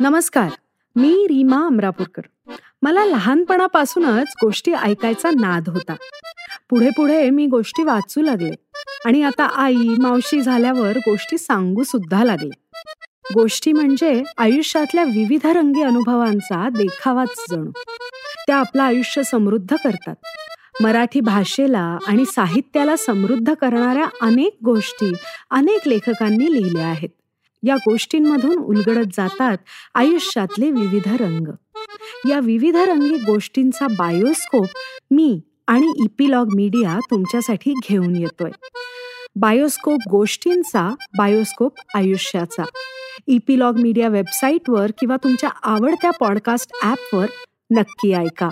नमस्कार मी रीमा अमरापूरकर. मला लहानपणापासूनच गोष्टी ऐकायचा नाद होता. पुढे पुढे मी गोष्टी वाचू लागले आणि आता आई मावशी झाल्यावर गोष्टी सांगू सुद्धा लागले. गोष्टी म्हणजे आयुष्यातल्या विविध रंगी अनुभवांचा देखावाच जणू. त्या आपलं आयुष्य समृद्ध करतात. मराठी भाषेला आणि साहित्याला समृद्ध करणाऱ्या अनेक गोष्टी अनेक लेखकांनी लिहिल्या आहेत. या गोष्टींमधून उलगडत जातात आयुष्यातले विविध रंग. या विविध रंगी गोष्टींचा बायोस्कोप मी आणि इपिलॉग मीडिया तुमच्यासाठी घेऊन येतोय. बायोस्कोप गोष्टींचा बायोस्कोप आयुष्याचा. इपिलॉग मीडिया वेबसाईटवर किंवा तुमच्या आवडत्या पॉडकास्ट ॲपवर नक्की ऐका.